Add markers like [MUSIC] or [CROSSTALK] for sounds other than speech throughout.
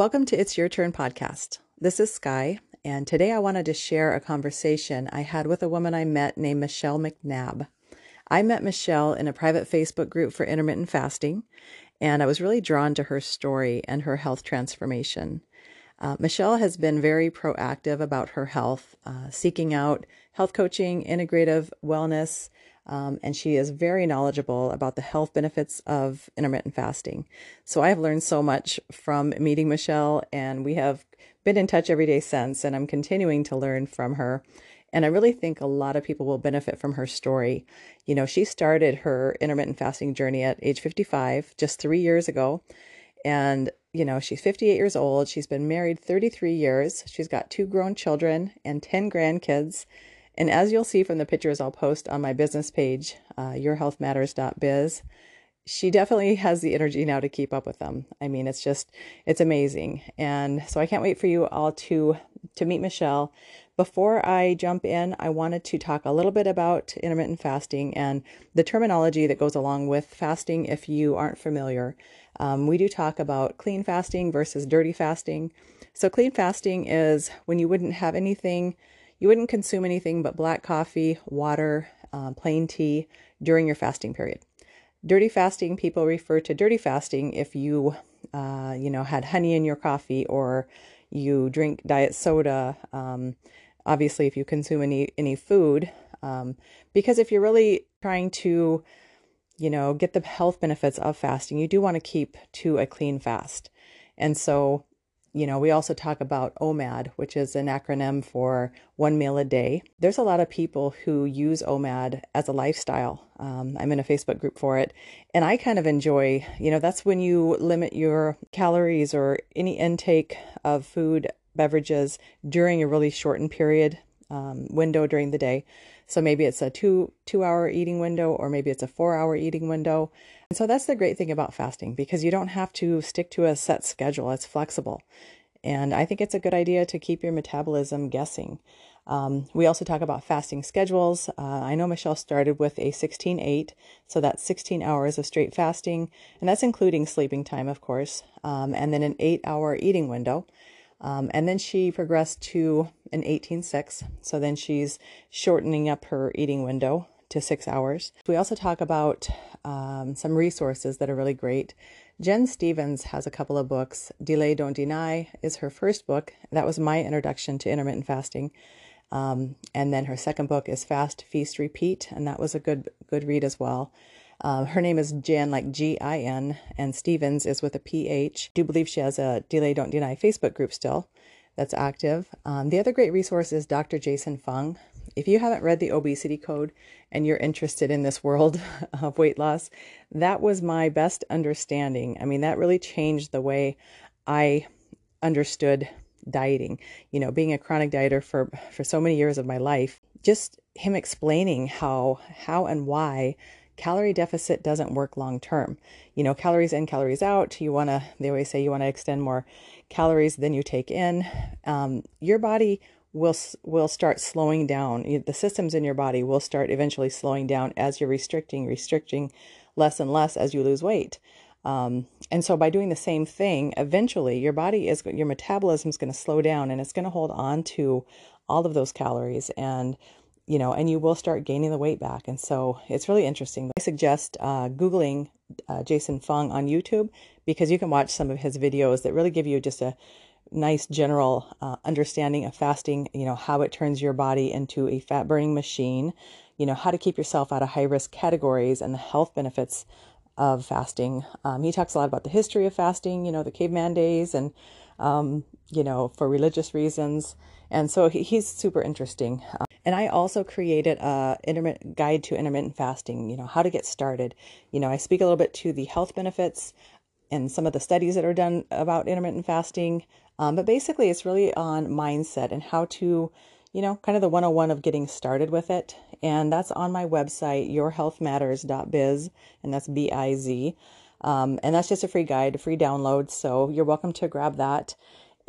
Welcome to It's Your Turn podcast. This is Sky, and today I wanted to share a conversation I had with a woman I met named Michelle McNabb. I met Michelle in a private Facebook group for intermittent fasting, and I was really drawn to her story and her health transformation. Uh, Michelle has been very proactive about her health, uh, seeking out health coaching, integrative wellness, um, and she is very knowledgeable about the health benefits of intermittent fasting. So I have learned so much from meeting Michelle, and we have been in touch every day since, and I'm continuing to learn from her. And I really think a lot of people will benefit from her story. You know, she started her intermittent fasting journey at age 55, just three years ago. And, you know, she's 58 years old. She's been married 33 years. She's got two grown children and 10 grandkids. And as you'll see from the pictures I'll post on my business page, uh, yourhealthmatters.biz, she definitely has the energy now to keep up with them. I mean, it's just, it's amazing. And so I can't wait for you all to, to meet Michelle. Before I jump in, I wanted to talk a little bit about intermittent fasting and the terminology that goes along with fasting if you aren't familiar. Um, we do talk about clean fasting versus dirty fasting. So, clean fasting is when you wouldn't have anything you wouldn't consume anything but black coffee, water, uh, plain tea during your fasting period. Dirty fasting, people refer to dirty fasting if you, uh, you know, had honey in your coffee or you drink diet soda. Um, obviously, if you consume any any food, um, because if you're really trying to, you know, get the health benefits of fasting, you do want to keep to a clean fast. And so you know, we also talk about OMAD, which is an acronym for one meal a day. There's a lot of people who use OMAD as a lifestyle. Um, I'm in a Facebook group for it. And I kind of enjoy, you know, that's when you limit your calories or any intake of food, beverages during a really shortened period um, window during the day. So maybe it's a two two hour eating window, or maybe it's a four hour eating window. And so that's the great thing about fasting because you don't have to stick to a set schedule. It's flexible. And I think it's a good idea to keep your metabolism guessing. Um, we also talk about fasting schedules. Uh, I know Michelle started with a 16 8, so that's 16 hours of straight fasting, and that's including sleeping time, of course, um, and then an eight hour eating window. Um, and then she progressed to an 18.6. so then she's shortening up her eating window to six hours. We also talk about um, some resources that are really great. Gin Stephens has a couple of books. Delay, Don't Deny is her first book. That was my introduction to intermittent fasting. Um, and then her second book is Fast, Feast, Repeat, and that was a good good read as well. Uh, her name is Gin, like G I N, and Stephens is with a P H. Do believe she has a Delay, Don't Deny Facebook group still that's active. Um, the other great resource is Dr. Jason Fung. If you haven't read the obesity code and you're interested in this world [LAUGHS] of weight loss, that was my best understanding. I mean, that really changed the way I understood dieting. You know, being a chronic dieter for for so many years of my life, just him explaining how how and why calorie deficit doesn't work long term. You know, calories in, calories out. You want to, they always say you want to extend more calories than you take in. Um, your body will will start slowing down. The systems in your body will start eventually slowing down as you're restricting, restricting less and less as you lose weight. Um, and so by doing the same thing, eventually your body is your metabolism is going to slow down and it's going to hold on to all of those calories and you know, and you will start gaining the weight back. And so it's really interesting. I suggest uh, Googling uh, Jason Fung on YouTube because you can watch some of his videos that really give you just a nice general uh, understanding of fasting, you know, how it turns your body into a fat burning machine, you know, how to keep yourself out of high risk categories and the health benefits of fasting. Um, he talks a lot about the history of fasting, you know, the caveman days and, um, you know, for religious reasons. And so he, he's super interesting. Um, and I also created a intermittent guide to intermittent fasting, you know, how to get started. You know, I speak a little bit to the health benefits and some of the studies that are done about intermittent fasting. Um, but basically, it's really on mindset and how to, you know, kind of the 101 of getting started with it. And that's on my website, yourhealthmatters.biz, and that's B I Z. Um, and that's just a free guide, a free download. So you're welcome to grab that.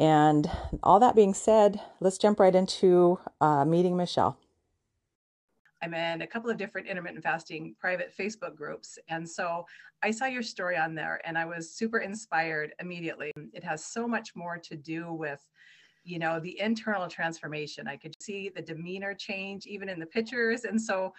And all that being said, let's jump right into uh, meeting Michelle. I'm in a couple of different intermittent fasting private Facebook groups. And so I saw your story on there and I was super inspired immediately. It has so much more to do with you know the internal transformation i could see the demeanor change even in the pictures and so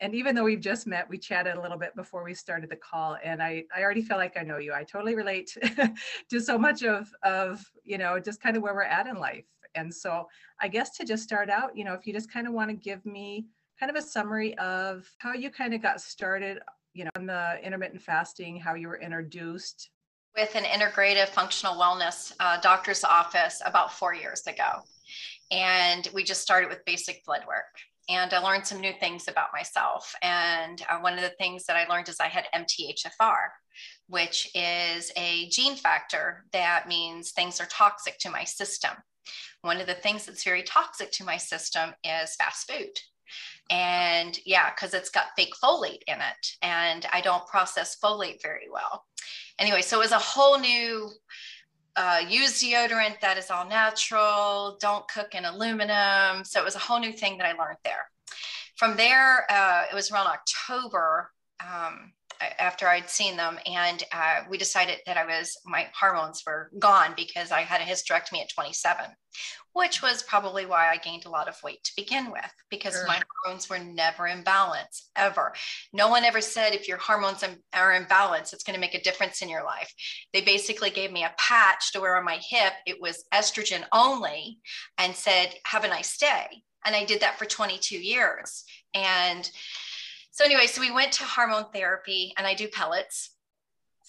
and even though we've just met we chatted a little bit before we started the call and i i already feel like i know you i totally relate [LAUGHS] to so much of of you know just kind of where we're at in life and so i guess to just start out you know if you just kind of want to give me kind of a summary of how you kind of got started, you know, in the intermittent fasting, how you were introduced. With an integrative functional wellness uh, doctor's office about four years ago. And we just started with basic blood work. And I learned some new things about myself. And uh, one of the things that I learned is I had MTHFR, which is a gene factor that means things are toxic to my system. One of the things that's very toxic to my system is fast food. And yeah, because it's got fake folate in it. And I don't process folate very well. Anyway, so it was a whole new uh, use deodorant that is all natural, don't cook in aluminum. So it was a whole new thing that I learned there. From there, uh, it was around October. Um, after I'd seen them, and uh, we decided that I was my hormones were gone because I had a hysterectomy at 27, which was probably why I gained a lot of weight to begin with because sure. my hormones were never in balance ever. No one ever said if your hormones are in balance, it's going to make a difference in your life. They basically gave me a patch to wear on my hip. It was estrogen only, and said, "Have a nice day." And I did that for 22 years, and so anyway, so we went to hormone therapy and I do pellets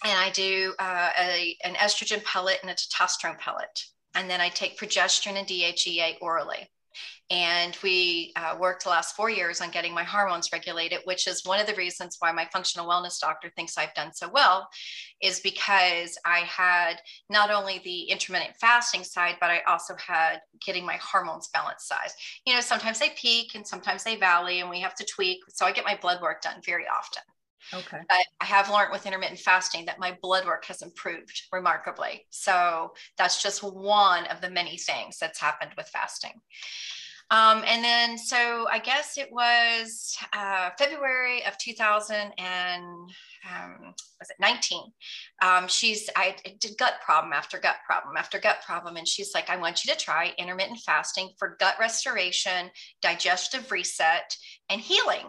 and I do uh, a, an estrogen pellet and a testosterone pellet. And then I take progesterone and DHEA orally. And we uh, worked the last four years on getting my hormones regulated, which is one of the reasons why my functional wellness doctor thinks I've done so well, is because I had not only the intermittent fasting side, but I also had getting my hormones balanced size. You know, sometimes they peak and sometimes they valley, and we have to tweak. So I get my blood work done very often. Okay. But I have learned with intermittent fasting that my blood work has improved remarkably. So that's just one of the many things that's happened with fasting. Um, and then, so I guess it was uh, February of 2000 and um, was it 19? Um, she's, I did gut problem after gut problem after gut problem. And she's like, I want you to try intermittent fasting for gut restoration, digestive reset, and healing.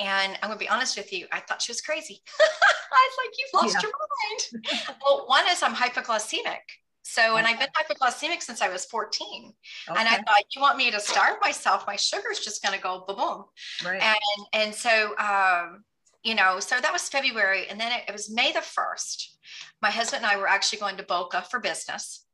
And I'm going to be honest with you, I thought she was crazy. [LAUGHS] I was like, you've lost yeah. your mind. well, one is I'm hypoglycemic. So, and I've been hypoglycemic since I was 14. Okay. And I thought, you want me to starve myself? My sugar's just going to go boom, boom. Right. And, and so, um, you know, so that was February. And then it, it was May the 1st. My husband and I were actually going to Boca for business.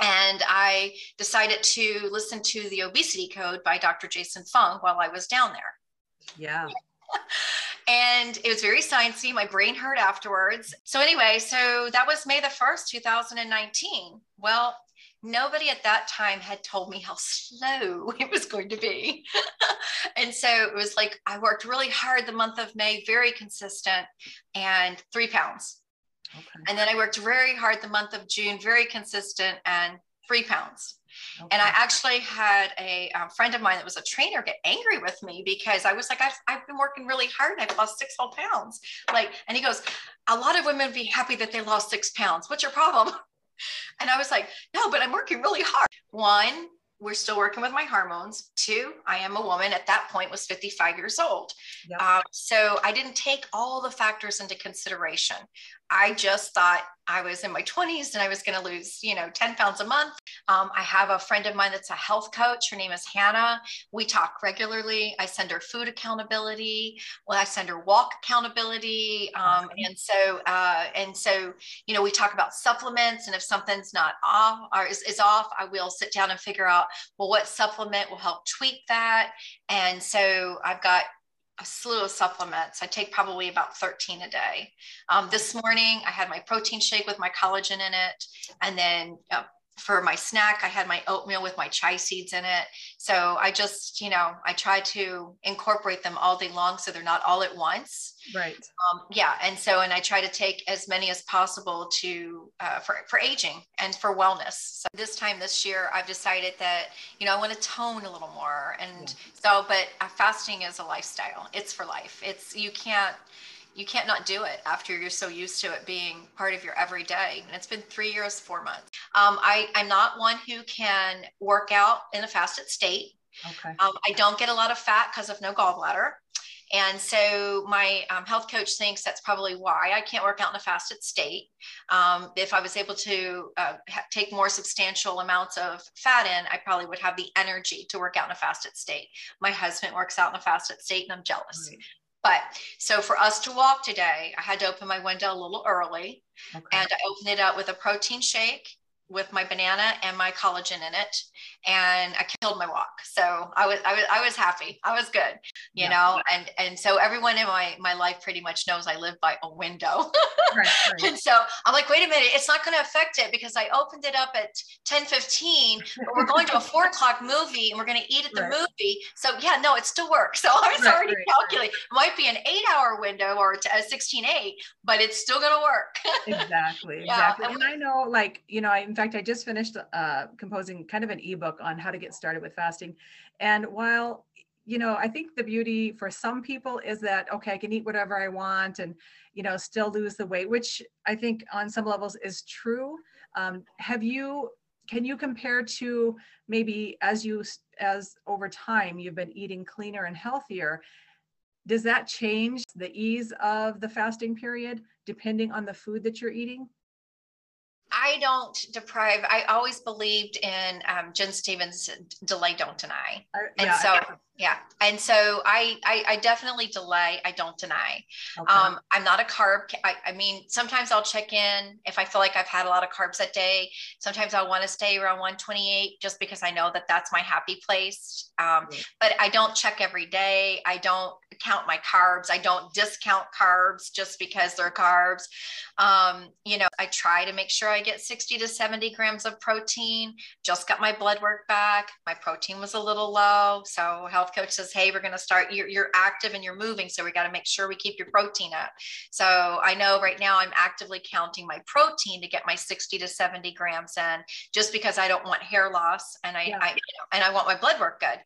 And I decided to listen to the obesity code by Dr. Jason Fung while I was down there. Yeah. [LAUGHS] and it was very sciencey. My brain hurt afterwards. So anyway, so that was May the 1st, 2019. Well, nobody at that time had told me how [LAUGHS] slow it was going to be. [LAUGHS] and so it was like I worked really hard the month of May, very consistent, and three pounds. Okay. And then I worked very hard the month of June, very consistent, and three pounds. Okay. And I actually had a, a, friend of mine that was a trainer get angry with me because I was like, I've, I've been working really hard and I've lost six whole pounds. Like, and he goes, a lot of women would be happy that they lost six pounds. What's your problem? [LAUGHS] And I was like, no, but I'm working really hard. One, we're still working with my hormones. Two, I am a woman at that point was 55 years old. Yep. Um, so I didn't take all the factors into consideration. I just thought I was in my 20s and I was going to lose, you know, 10 pounds a month. Um, I have a friend of mine that's a health coach. Her name is Hannah. We talk regularly. I send her food accountability. Well, I send her walk accountability. Um, and so, uh, and so, you know, we talk about supplements. And if something's not off or is, is off, I will sit down and figure out, well, what supplement will help tweak that. And so I've got a slew of supplements. I take probably about 13 a day. Um, this morning, I had my protein shake with my collagen in it, and then uh, for my snack, I had my oatmeal with my chia seeds in it. So I just, you know, I try to incorporate them all day long so they're not all at once. Right. Um, yeah. And so, and I try to take as many as possible to, uh, for, for aging and for wellness. So this time this year, I've decided that, you know, I want to tone a little more. And yeah. so, but uh, fasting is a lifestyle. It's for life. It's, you can't, you can't not do it after you're so used to it being part of your everyday. And it's been three years, four months. Um, I, I'm not one who can work out in a fasted state. Okay. Um, I don't get a lot of fat because of no gallbladder. And so my um, health coach thinks that's probably why I can't work out in a fasted state. Um, if I was able to uh, ha- take more substantial amounts of fat in, I probably would have the energy to work out in a fasted state. My husband works out in a fasted state and I'm jealous. Right. But so for us to walk today, I had to open my window a little early okay. and I opened it up with a protein shake with my banana and my collagen in it and I killed my walk. So I was I was I was happy. I was good, you yeah. know. And and so everyone in my my life pretty much knows I live by a window. [LAUGHS] right, right. And so I'm like, wait a minute, it's not going to affect it because I opened it up at 10 15, but we're going to a [LAUGHS] four o'clock movie and we're going to eat at the right. movie. So yeah, no, it still works. [LAUGHS] So I was already calculating. It might be an eight hour window or a 16 8, but it's still going to work. exactly. Yeah. Exactly. And I know, like, you know, I, in fact, I just finished uh, composing kind of an ebook on how to get started with fasting. And while you know, I think the beauty for some people is that okay, I can eat whatever I want and you know still lose the weight, which I think on some levels is true. Um, have you? Can you compare to maybe as you as over time you've been eating cleaner and healthier? Does that change the ease of the fasting period depending on the food that you're eating? I don't deprive. I always believed in um, Gin Stephens' delay, don't deny. Uh, and yeah, so, yeah. And so I, I, I, definitely delay. I don't deny. Okay. Um, I'm not a carb. I, I, mean, sometimes I'll check in if I feel like I've had a lot of carbs that day. Sometimes I'll want to stay around 128 just because I know that that's my happy place. Um, But I don't check every day. I don't count my carbs. I don't discount carbs just because they're carbs. Um, you know, I try to make sure I get 60 to 70 grams of protein. Just got my blood work back. My protein was a little low. So health coach says, Hey, we're going to start, you're, you're active and you're moving. So we got to make sure we keep your protein up. So I know right now I'm actively counting my protein to get my 60 to 70 grams in just because I don't want hair loss and I, yeah. I you know, and I want my blood work good.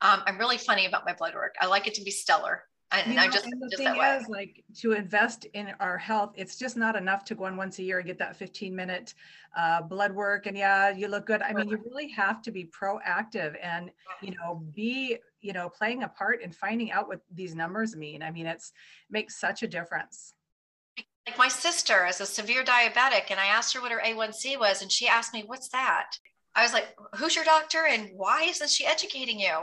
Um, I'm really funny about my blood work. I like it to be stellar. And, know, just, and the just thing is, like to invest in our health, it's just not enough to go in once a year and get that 15 minute uh, blood work. And yeah, you look good. I mean, you really have to be proactive and, you know, be, you know, playing a part in finding out what these numbers mean. I mean, it's makes such a difference like my sister is a severe diabetic and i asked her what her a1c was and she asked me what's that I was like, who's your doctor and why isn't she educating you?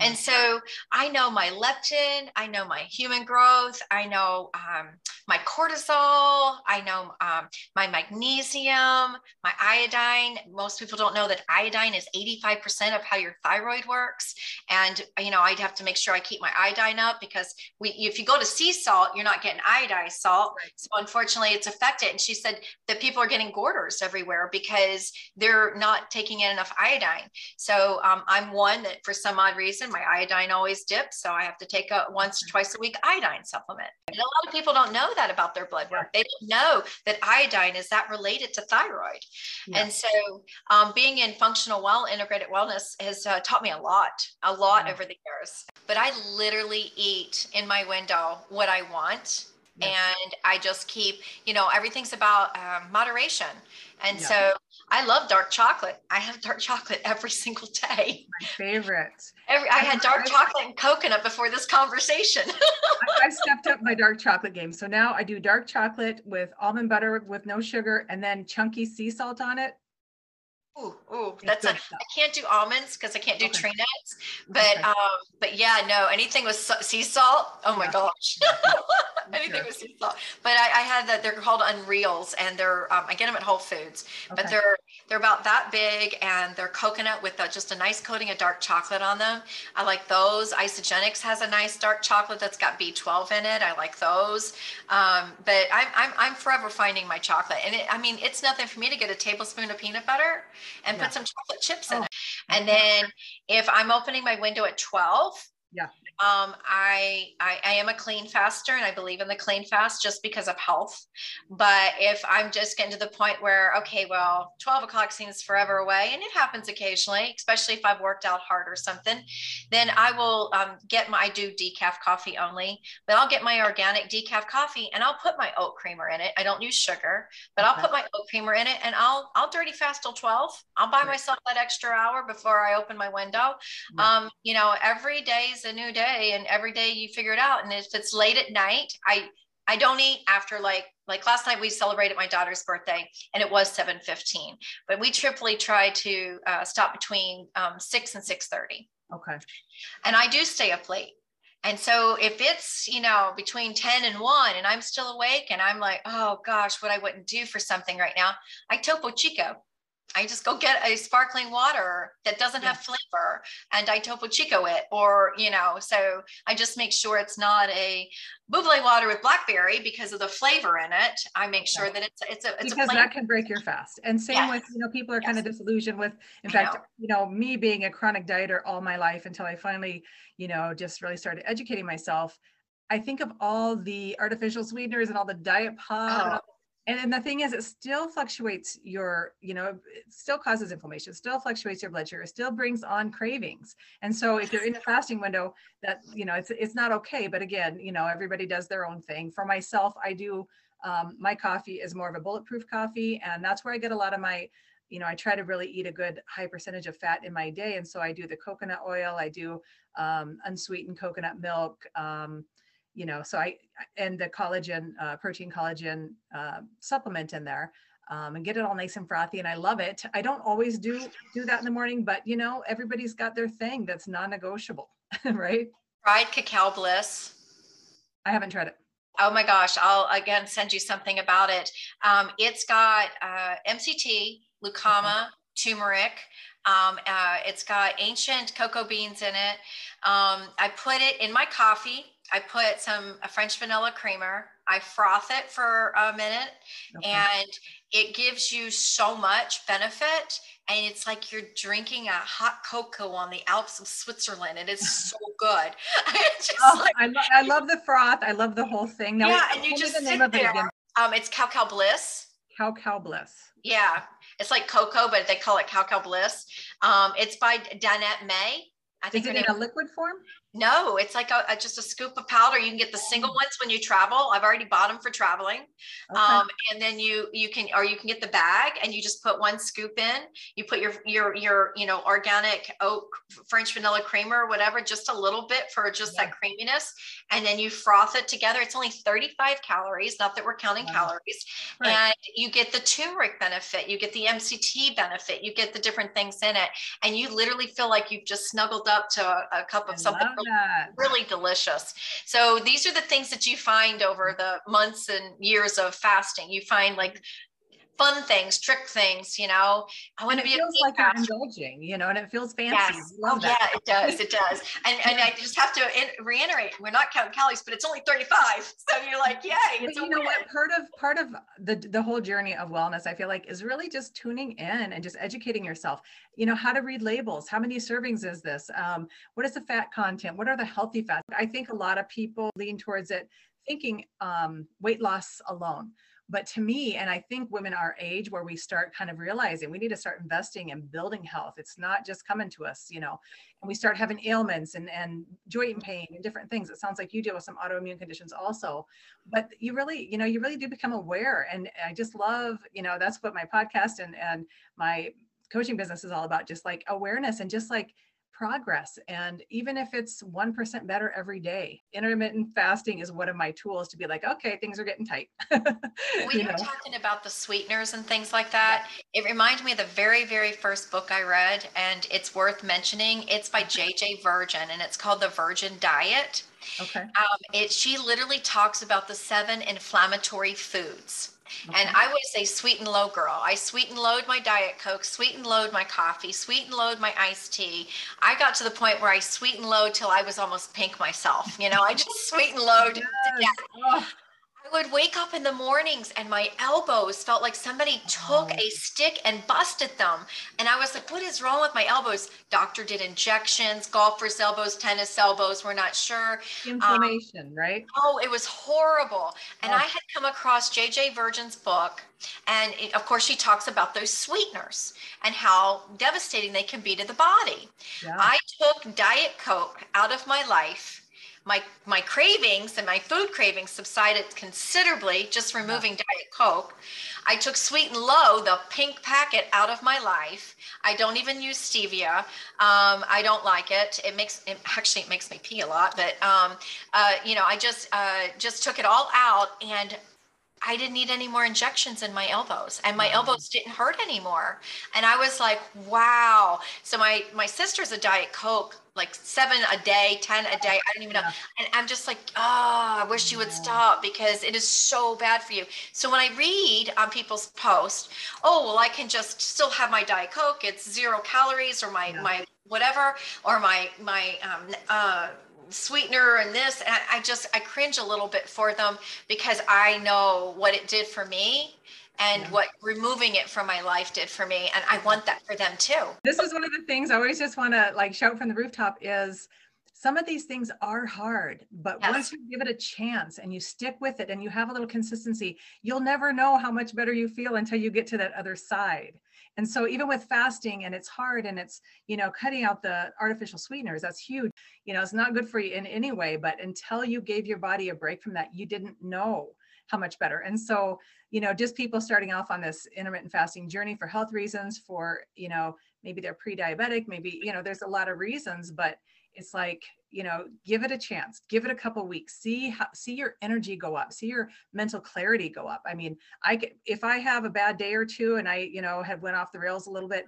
And so I know my leptin, I know my human growth, I know um, my cortisol, I know um, my magnesium, my iodine. Most people don't know that iodine is 85% of how your thyroid works. And, you know, I'd have to make sure I keep my iodine up because we, if you go to sea salt, you're not getting iodized salt. So unfortunately, it's affected. And she said that people are getting goiters everywhere because they're not taking taking in enough iodine. So um, I'm one that for some odd reason, my iodine always dips. So I have to take a once or twice a week iodine supplement. And a lot of people don't know that about their blood work. They don't know that iodine is that related to thyroid. Yeah. And so um, being in functional well integrated wellness has uh, taught me a lot, a lot yeah. over the years. But I literally eat in my window what I want. Yes. And I just keep, you know, everything's about um, moderation. And yeah. so I love dark chocolate. I have dark chocolate [LAUGHS] every single day. My favorite. Every, I had dark chocolate and coconut before this conversation. [LAUGHS] I, I stepped up my dark chocolate game. So now I do dark chocolate with almond butter with no sugar and then chunky sea salt on it. Ooh, ooh, that's a, I can't do almonds because I can't do okay. tree nuts, but okay. um, but yeah, no, anything with sea salt. Oh my yeah. gosh, [LAUGHS] anything sure. with sea salt. But I, I had that. They're called Unreals, and they're um, I get them at Whole Foods, okay. but they're They're about that big and they're coconut with a, just a nice coating of dark chocolate on them. I like those. Isagenix has a nice dark chocolate that's got B12 in it. I like those. Um, but I'm, I'm, I'm forever finding my chocolate. And it, I mean, it's nothing for me to get a tablespoon of peanut butter and yeah. put some chocolate chips in oh. it. And then if I'm opening my window at 12, yeah um, I, I, I am a clean faster and I believe in the clean fast just because of health. But if I'm just getting to the point where, okay, well, 12 o'clock seems forever away, and it happens occasionally, especially if I've worked out hard or something, then I will um, get my, I do decaf coffee only, but I'll get my organic decaf coffee and I'll put my oat creamer in it. I don't use sugar, but I'll put my oat creamer in it and I'll, I'll dirty fast till 12. I'll buy myself that extra hour before I open my window. Um, you know, every day is a new day day and every day you figure it out. And if it's late at night i i don't eat after like like last night we celebrated my daughter's birthday and it was 7.15 but we triply try to uh, stop between um, 6 and 6.30 okay. And i do stay up late. And so if it's, you know, between 10 and 1 and I'm still awake and I'm like, oh gosh, what I wouldn't do for something right now, I Topo Chico. I just go get a sparkling water that doesn't yeah. have flavor and I Topo Chico it, or, you know, so I just make sure it's not a bubbly water with blackberry because of the flavor in it. I make sure yeah. that it's, it's a, it's because a that can break your fast. And same yes. with, you know, people are yes. kind of disillusioned with, in I fact, know. you know, me being a chronic dieter all my life until I finally, you know, just really started educating myself. I think of all the artificial sweeteners and all the diet pop oh and then the thing is it still fluctuates your you know it still causes inflammation still fluctuates your blood sugar still brings on cravings. And so if you're in a fasting window that you know it's it's not okay. But again you know everybody does their own thing. For myself i do um, my coffee is more of a bulletproof coffee and that's where i get a lot of my you know i try to really eat a good high percentage of fat in my day. And so i do the coconut oil i do um, unsweetened coconut milk um, you know, so I, and the collagen, uh, protein collagen uh, supplement in there um, and get it all nice and frothy. And I love it. I don't always do, do that in the morning, but you know, everybody's got their thing that's non-negotiable, [LAUGHS] right? Tried cacao bliss. I haven't tried it. Oh my gosh, I'll again send you something about it. Um, it's got uh, MCT, lucuma, turmeric. Um, uh, it's got ancient cocoa beans in it. Um, I put it in my coffee I put some a French vanilla creamer. I froth it for a minute okay. and it gives you so much benefit. And it's like you're drinking a hot cocoa on the Alps of Switzerland. And It is [LAUGHS] so good. [LAUGHS] oh, like, I, lo- I, love the froth. I love the whole thing. Now, yeah, and you just the sit there. Um, it's Cacao Bliss. Cacao Bliss. Yeah, it's like cocoa, but they call it Cacao Bliss. Um, it's by Danette May. I think is it in a liquid form? No, it's like a, a, just a scoop of powder. You can get the single mm. ones when you travel. I've already bought them for traveling. Okay. Um, and then you you can or you can get the bag and you just put one scoop in. You put your your your you know organic oat French vanilla creamer or whatever, just a little bit for just yeah. that creaminess, and then you froth it together. It's only 35 calories, not that we're counting wow. calories. Right. And you get the turmeric benefit, you get the MCT benefit, you get the different things in it, and you literally feel like you've just snuggled up to a, a cup of I something really delicious. So these are the things that you find over the months and years of fasting. You find like fun things, trick things, you know. I want to be feels like you're indulging, you know, and it feels fancy. Yes. oh, that. yeah, it does. It does. And and I just have to reiterate, we're not counting calories, but it's only 35. [LAUGHS] So you're like, yay. But you know win. what? Part of part of the the whole journey of wellness, I feel like, is really just tuning in and just educating yourself. You know, how to read labels. How many servings is this? Um, what is the fat content? What are the healthy fats? I think a lot of people lean towards it thinking um, weight loss alone but to me, and I think women our age where we start kind of realizing we need to start investing in building health. It's not just coming to us, you know, and we start having ailments and, and joint mm-hmm. pain and different things. It sounds like you deal with some autoimmune conditions also, but you really, you know, you really do become aware. And I just love, you know, that's what my podcast and, and my coaching business is all about, just like awareness and just like progress. And even if it's 1% better every day, intermittent fasting is one of my tools to be like, okay, things are getting tight. [LAUGHS] when you are talking about the sweeteners and things like that, yeah. it reminds me of the very, very first book I read, and it's worth mentioning. It's by JJ Virgin, and it's called The Virgin Diet. Okay. Um, it she literally talks about the seven inflammatory foods. And I was a sweet and low girl. I sweet and load my Diet Coke, sweet and load my coffee, sweet and load my iced tea. I got to the point where I sweet and load till I was almost pink myself. You know, I just sweet and load. yes. Oh would wake up in the mornings and my elbows felt like somebody took oh. a stick and busted them. And I was like, what is wrong with my elbows? Doctor did injections, golfer's elbows, tennis elbows, we're not sure. Inflammation, um, right? Oh, it was horrible. And oh. I had come across JJ Virgin's book. And it, of course, she talks about those sweeteners and how devastating they can be to the body. Yeah. I took Diet Coke out of my life my my cravings and my food cravings subsided considerably just removing yeah. diet coke. I took sweet and low the pink packet out of my life. I don't even use stevia. Um, i don't like it. It makes it actually it makes me pee a lot but um, uh, you know i just uh, just took it all out and I didn't need any more injections in my elbows and my elbows didn't hurt anymore. And I was like, wow. So my my sister's a diet coke like seven a day, 10 a day. I don't even know. And I'm just like, oh, I wish you would stop because it is so bad for you. So when I read on people's posts, oh, well, I can just still have my Diet Coke. It's zero calories or my, yeah. my whatever, or my, my, um, uh, sweetener and this and I, I just i cringe a little bit for them because i know what it did for me and yeah. what removing it from my life did for me and i want that for them too this is one of the things i always just want to like shout from the rooftop is some of these things are hard but yes. once you give it a chance and you stick with it and you have a little consistency you'll never know how much better you feel until you get to that other side and so even with fasting and it's hard and it's you know cutting out the artificial sweeteners that's huge. You know it's not good for you in any way but until you gave your body a break from that you didn't know how much better. And so you know, just people starting off on this intermittent fasting journey for health reasons, for, you know, maybe they're pre-diabetic, maybe, you know, there's a lot of reasons, but it's like, you know, give it a chance, give it a couple weeks, see how, see your energy go up, see your mental clarity go up. I mean, I if I have a bad day or two and I, you know, have went off the rails a little bit,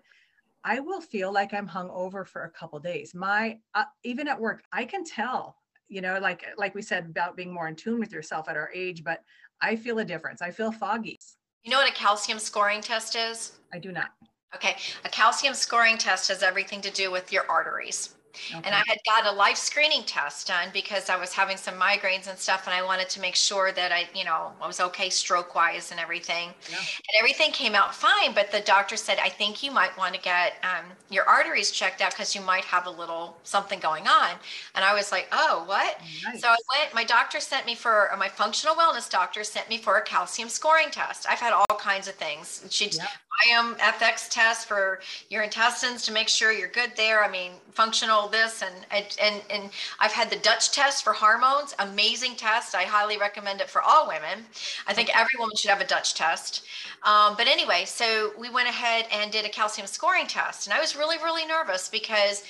I will feel like I'm hung over for a couple days. My, uh, even at work, I can tell, you know, like, like we said about being more in tune with yourself at our age, but I feel a difference. I feel foggy. You know what a calcium scoring test is? I do not. Okay. A calcium scoring test has everything to do with your arteries. Okay. And I had got a life screening test done because I was having some migraines and stuff, and I wanted to make sure that I, you know, I was okay stroke wise and everything. Yeah. And everything came out fine, but the doctor said, I think you might want to get um, your arteries checked out because you might have a little something going on. And I was like, oh, what? Nice. So I went, my doctor sent me for, my functional wellness doctor sent me for a calcium scoring test. I've had all kinds of things. She, yeah. IM FX test for your intestines to make sure you're good there. I mean, functional this and and and I've had the Dutch test for hormones. Amazing test. I highly recommend it for all women. I think every woman should have a Dutch test. Um, but anyway, so we went ahead and did a calcium scoring test, and I was really really nervous because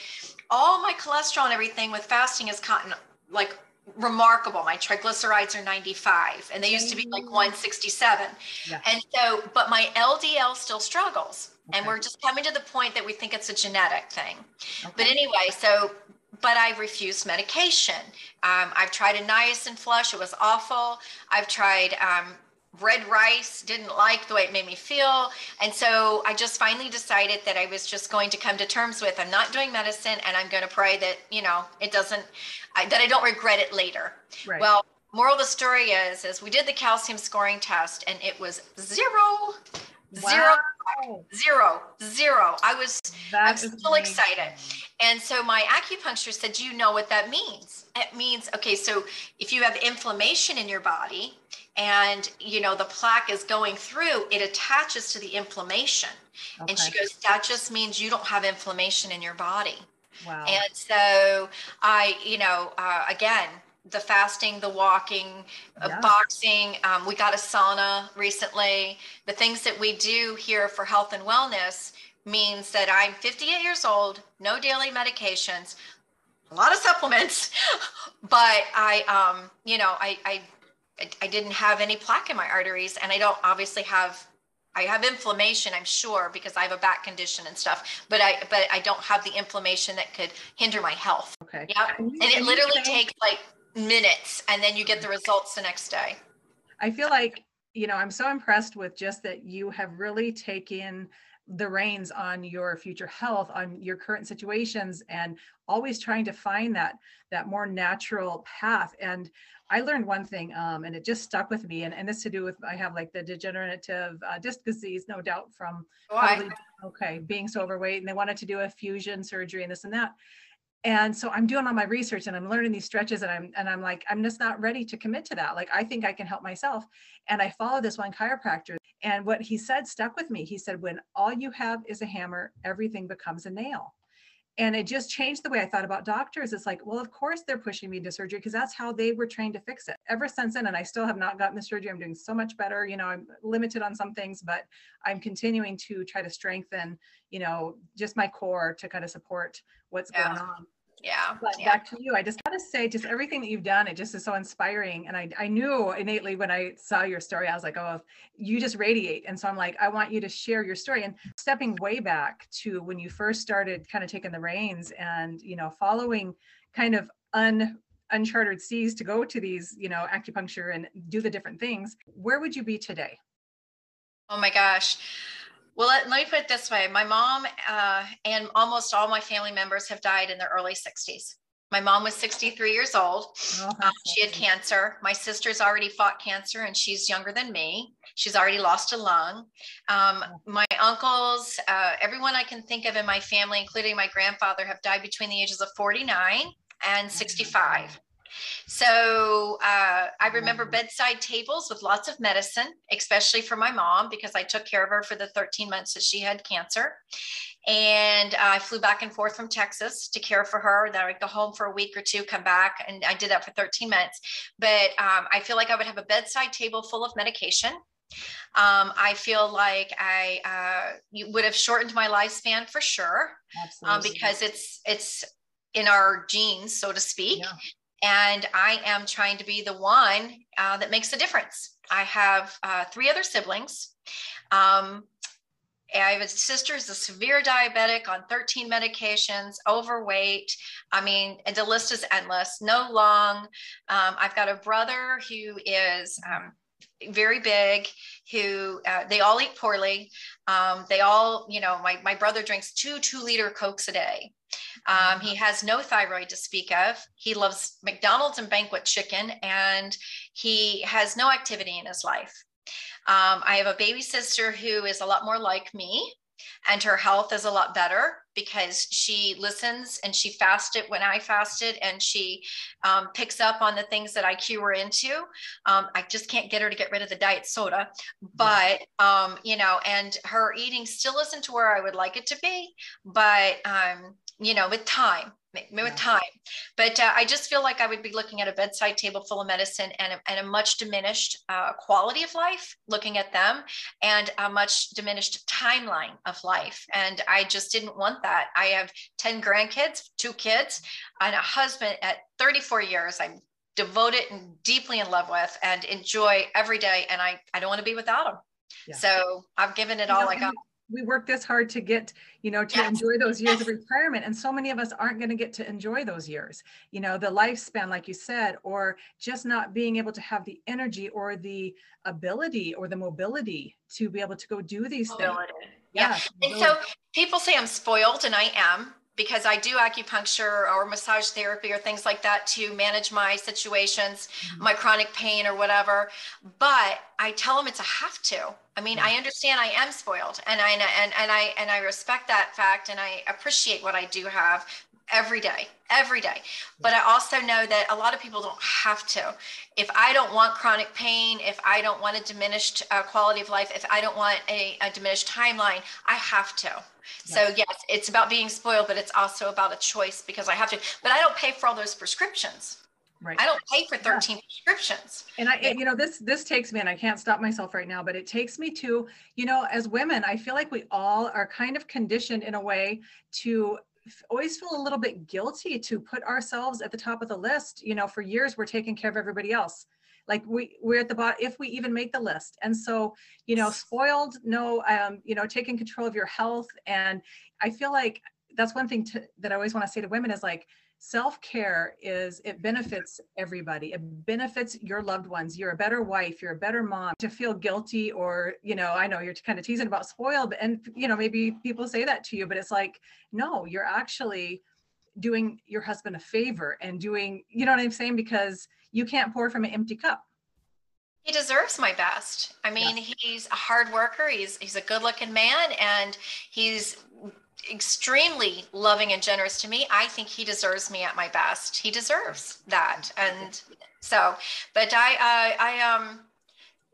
all my cholesterol and everything with fasting has gotten like remarkable. My triglycerides are 95 and they used to be like 167. Yeah. And so, but my LDL still struggles. Okay. And we're just coming to the point that we think it's a genetic thing. Okay. But anyway, so, but I refuse medication. Um, I've tried a niacin flush, it was awful. I've tried um, red rice, didn't like the way it made me feel. And so I just finally decided that I was just going to come to terms with I'm not doing medicine and I'm going to pray that, you know, it doesn't, I, that I don't regret it later. Right. Well, moral of the story is, is we did the calcium scoring test and it was zero, wow. zero, zero, zero. I was, that I was still amazing. excited. And so my acupuncturist said, you know what that means? It means, okay, so if you have inflammation in your body, and you know the plaque is going through it attaches to the inflammation okay. and she goes that just means you don't have inflammation in your body wow and so i you know uh, again the fasting the walking uh, yeah. boxing um, we got a sauna recently the things that we do here for health and wellness means that i'm 58 years old no daily medications a lot of supplements [LAUGHS] but i um you know i i I, I didn't have any plaque in my arteries and I don't obviously have I have inflammation, I'm sure, because I have a back condition and stuff, but I but I don't have the inflammation that could hinder my health. Okay. Yeah. And it literally takes like minutes and then you get the results the next day. I feel like you know, I'm so impressed with just that you have really taken the reins on your future health on your current situations and always trying to find that that more natural path. And i learned one thing um, and it just stuck with me and, and this to do with i have like the degenerative uh, disc disease no doubt from probably, okay being so overweight and they wanted to do a fusion surgery and this and that. And so i'm doing all my research and i'm learning these stretches and i'm and i'm like i'm just not ready to commit to that. Like i think i can help myself. And i follow this one chiropractor and what he said stuck with me he said when all you have is a hammer everything becomes a nail and it just changed the way I thought about doctors. It's like, well, of course they're pushing me into surgery because that's how they were trained to fix it. Ever since then, and I still have not gotten the surgery. I'm doing so much better. You know, I'm limited on some things, but I'm continuing to try to strengthen, you know, just my core to kind of support what's yeah. going on yeah but yeah. back to you i just gotta say just everything that you've done it just is so inspiring and i i knew innately when i saw your story i was like oh you just radiate and so i'm like i want you to share your story and stepping way back to when you first started kind of taking the reins and you know following kind of un uncharted seas to go to these you know acupuncture and do the different things where would you be today oh my gosh well, let, let me put it this way. My mom uh, and almost all my family members have died in their early 60s. My mom was 63 years old. Oh, um, she had cancer. My sister's already fought cancer and she's younger than me. She's already lost a lung. Um, oh. my uncles, uh, everyone I can think of in my family, including my grandfather, have died between the ages of 49 and 65. So uh, I remember bedside tables with lots of medicine, especially for my mom, because I took care of her for the 13 months that she had cancer. And I flew back and forth from Texas to care for her. Then I'd go home for a week or two, come back, and I did that for 13 months. But um, I feel like I would have a bedside table full of medication. Um, I feel like I uh, would have shortened my lifespan for sure, um, because it's it's in our genes, so to speak. Yeah and I am trying to be the one uh, that makes a difference. I have uh, three other siblings. Um, I have a sister who's a severe diabetic on 13 medications, overweight. I mean, and the list is endless, no lung. Um, I've got a brother who is um, very big who uh, they all eat poorly um, they all you know my, my brother drinks two two liter cokes a day um, he has no thyroid to speak of he loves mcdonald's and banquet chicken and he has no activity in his life um, i have a baby sister who is a lot more like me and her health is a lot better because she listens and she fasted when I fasted and she um, picks up on the things that I cue her into. Um, I just can't get her to get rid of the diet soda, but um, you know, and her eating still isn't to where I would like it to be, but um, you know, with time, with time. But uh, I just feel like I would be looking at a bedside table full of medicine and a, and a much diminished uh, quality of life, looking at them, and a much diminished timeline of life. And I just didn't want that. I have 10 grandkids, two kids, and a husband at 34 years. I'm devoted and deeply in love with and enjoy every day. And I, I don't want to be without them. Yeah. So I've given it you all know, I got we work this hard to get you know to yes. enjoy those years of retirement and so many of us aren't going to get to enjoy those years you know the lifespan like you said or just not being able to have the energy or the ability or the mobility to be able to go do these mobility. things yeah, yeah. and so people say i'm spoiled and i am because I do acupuncture or massage therapy or things like that to manage my situations, mm-hmm. my chronic pain or whatever. But I tell them it's a have to. I mean, I understand I am spoiled and I and, and I and I respect that fact and I appreciate what I do have every day, every day. But I also know that a lot of people don't have to. If I don't want chronic pain, if I don't want a diminished uh, quality of life, if I don't want a, a diminished timeline, I have to. So yes, it's about being spoiled, but it's also about a choice because I have to. But I don't pay for all those prescriptions. Right. I don't pay for 13 yeah. prescriptions. And I, you know, this this takes me, and I can't stop myself right now, but it takes me to, you know, as women, I feel like we all are kind of conditioned in a way to always feel a little bit guilty to put ourselves at the top of the list. You know, for years we're taking care of everybody else like we we're at the bottom if we even make the list and so you know spoiled no um you know taking control of your health and i feel like that's one thing to, that i always want to say to women is like self-care is it benefits everybody it benefits your loved ones you're a better wife you're a better mom to feel guilty or you know i know you're kind of teasing about spoiled and you know maybe people say that to you but it's like no you're actually doing your husband a favor and doing you know what i'm saying because you can't pour from an empty cup he deserves my best. I mean, yeah. he's a hard worker. He's he's a good-looking man, and he's extremely loving and generous to me. I think he deserves me at my best. He deserves that. And so, but I, uh, I, um,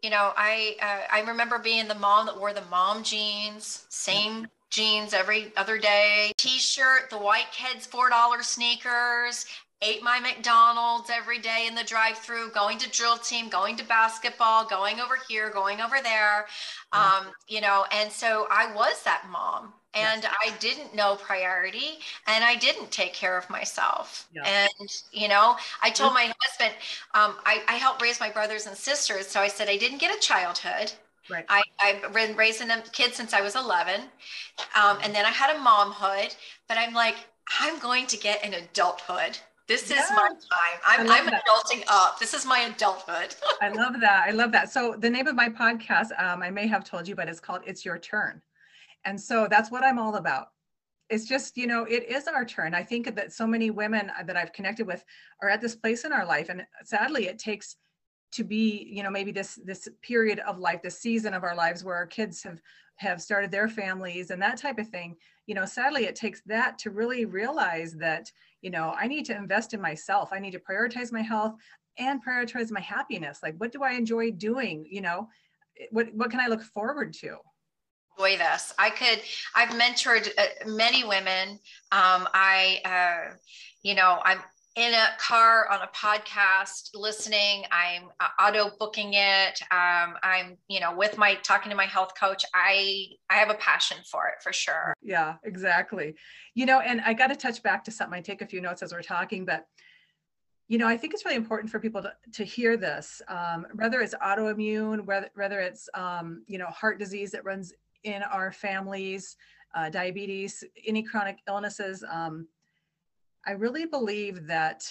you know, I, uh, I remember being the mom that wore the mom jeans, same jeans every other day, t-shirt, the white kids $4 sneakers, ate my McDonald's every day in the drive through, going to drill team, going to basketball, going over here, going over there. Um, you know, and so I was that mom and yes. I didn't know priority and I didn't take care of myself. Yeah. And, you know, I told my husband, um, I, I helped raise my brothers and sisters. So I said, I didn't get a childhood. Right. I, I've been raising them kids since I was 11. Um, and then I had a momhood, but I'm like, I'm going to get an adulthood. This is my time. I'm, I'm adulting up. This is my adulthood. I love that. I love that. So the name of my podcast, um, I may have told you, but it's called It's Your Turn. And so that's what I'm all about. It's just, you know, it is our turn. I think that so many women that I've connected with are at this place in our life. And sadly, it takes to be, you know, maybe this this period of life, this season of our lives where our kids have have started their families and that type of thing. You know, sadly, it takes that to really realize that, you know, I need to invest in myself. I need to prioritize my health and prioritize my happiness. Like, what do I enjoy doing? You know, what what can I look forward to? Enjoy this. I could, I've mentored uh, many women. Um, I, uh, you know, I'm in a car on a podcast listening. I'm uh, auto booking it. Um, I'm, you know, with my talking to my health coach. I, I have a passion for it for sure. Yeah, exactly. You know, and I got to touch back to something. I take a few notes as we're talking, but you know, I think it's really important for people to, to hear this, um, whether it's autoimmune, whether, whether it's, um, you know, heart disease that runs in our families, uh, diabetes, any chronic illnesses. Um, I really believe that,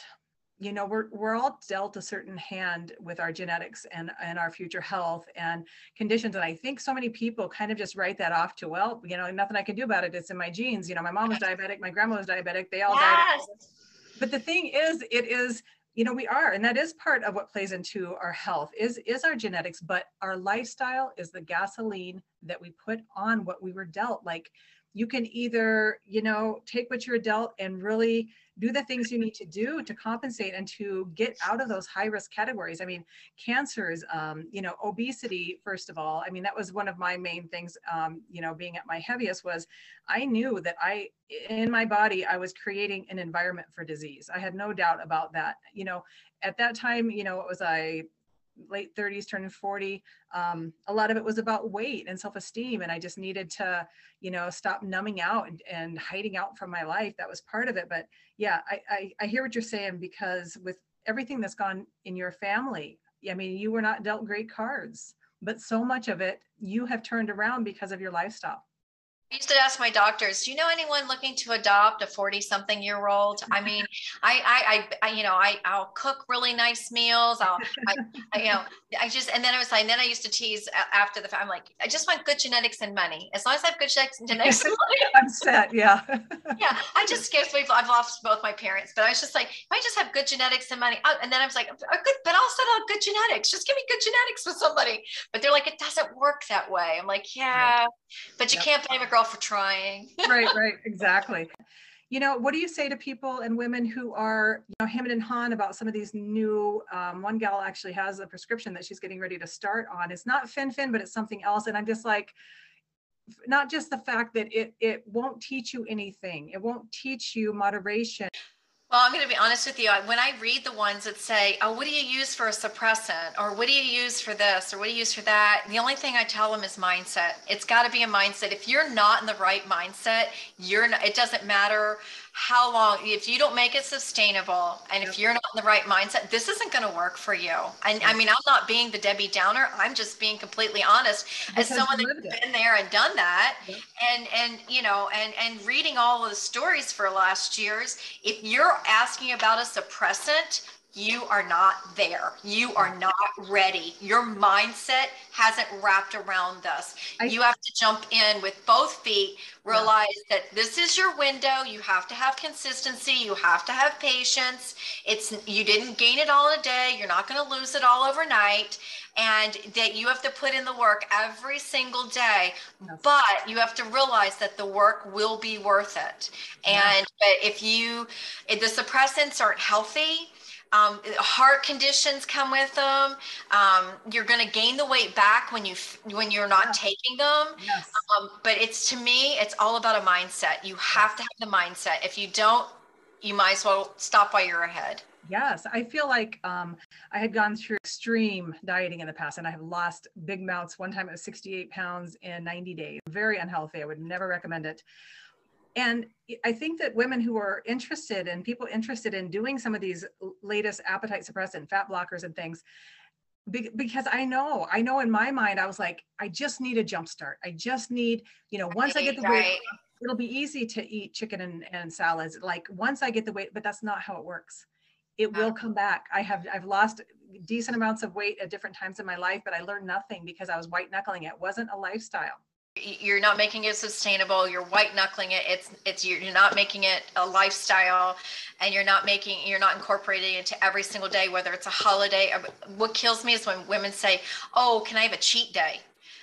you know, we're, we're all dealt a certain hand with our genetics and, and our future health and conditions. And I think so many people kind of just write that off to, well, you know, nothing I can do about it. It's in my genes. You know, my mom was diabetic, my grandma was diabetic. They all yes. died. But the thing is, it is you know we are and that is part of what plays into our health is is our genetics but our lifestyle is the gasoline that we put on what we were dealt like you can either you know take what you're dealt and really do the things you need to do to compensate and to get out of those high risk categories. I mean cancers um, you know obesity first of all. I mean that was one of my main things um, you know being at my heaviest was i knew that i in my body i was creating an environment for disease. I had no doubt about that. You know at that time you know it was i late 30s turning 40 um, a lot of it was about weight and self-esteem and i just needed to you know stop numbing out and, and hiding out from my life. That was part of it. But yeah I, I i hear what you're saying because with everything that's gone in your family i mean you were not dealt great cards but so much of it you have turned around because of your lifestyle I used to ask my doctors, do you know anyone looking to adopt a 40 something year old? I mean, [LAUGHS] I, I, I, you know, I, I'll cook really nice meals. I'll, I, I, you know, I just, and then I was like, and then I used to tease after the fact, I'm like, I just want good genetics and money. As long as I have good genetics and genetics money. [LAUGHS] I'm set. Yeah. [LAUGHS] yeah. I just scared me. I've lost both my parents, but I was just like, if I just have good genetics and money. Oh, and then I was like, good, but I'll settle on good genetics. Just give me good genetics with somebody. But they're like, it doesn't work that way. I'm like, yeah, but you yep. can't blame a girl girl for trying. [LAUGHS] right, right, exactly. You know, what do you say to people and women who are, you know, hemming and hawing about some of these new? Um, one gal actually has a prescription that she's getting ready to start on. It's not fen-phen, but it's something else. And I'm just like, not just the fact that it it won't teach you anything. It won't teach you moderation. Well, I'm going to be honest with you. When I read the ones that say, "Oh, what do you use for a suppressant?" or "What do you use for this?" or "What do you use for that?" the only thing I tell them is mindset. It's got to be a mindset. If you're not in the right mindset, you're not, it doesn't matter how long if you don't make it sustainable and if you're not in the right mindset this isn't going to work for you. And i mean i'm not being the debbie downer i'm just being completely honest. Because as someone that's been there and done that yep. and and you know and and reading all of the stories for last years if you're asking about a suppressant, you are not there. You are not ready. Your mindset hasn't wrapped around this. I, you have to jump in with both feet, realize yeah. that this is your window. You have to have consistency. You have to have patience. It's you didn't gain it all in a day. You're not going to lose it all overnight. And that you have to put in the work every single day. Yes. But you have to realize that the work will be worth it. And but if you if the suppressants aren't healthy, um, heart conditions come with them. Um, you're going to gain the weight back when you when you're not taking them. Yes. Um, but it's to me, it's all about a mindset. You have to have the mindset. If you don't, you might as well stop while you're ahead. Yes, I feel like um, I had gone through extreme dieting in the past and I have lost big amounts. One time it was 68 pounds in 90 days. Very unhealthy. I would never recommend it and I think that women who are interested and people interested in doing some of these latest appetite suppressant, fat blockers, and things, because I know, I know in my mind, I was like, I just need a jump start. I just need, you know, once I get the weight, right. it'll be easy to eat chicken and, and salads. Like once I get the weight, but that's not how it works. It will come back. I have, I've lost decent amounts of weight at different times in my life, but I learned nothing because I was white knuckling it. it wasn't a lifestyle you're not making it sustainable you're white knuckling it it's it's you're not making it a lifestyle and you're not making you're not incorporating it into every single day whether it's a holiday what kills me is when women say oh can i have a cheat day?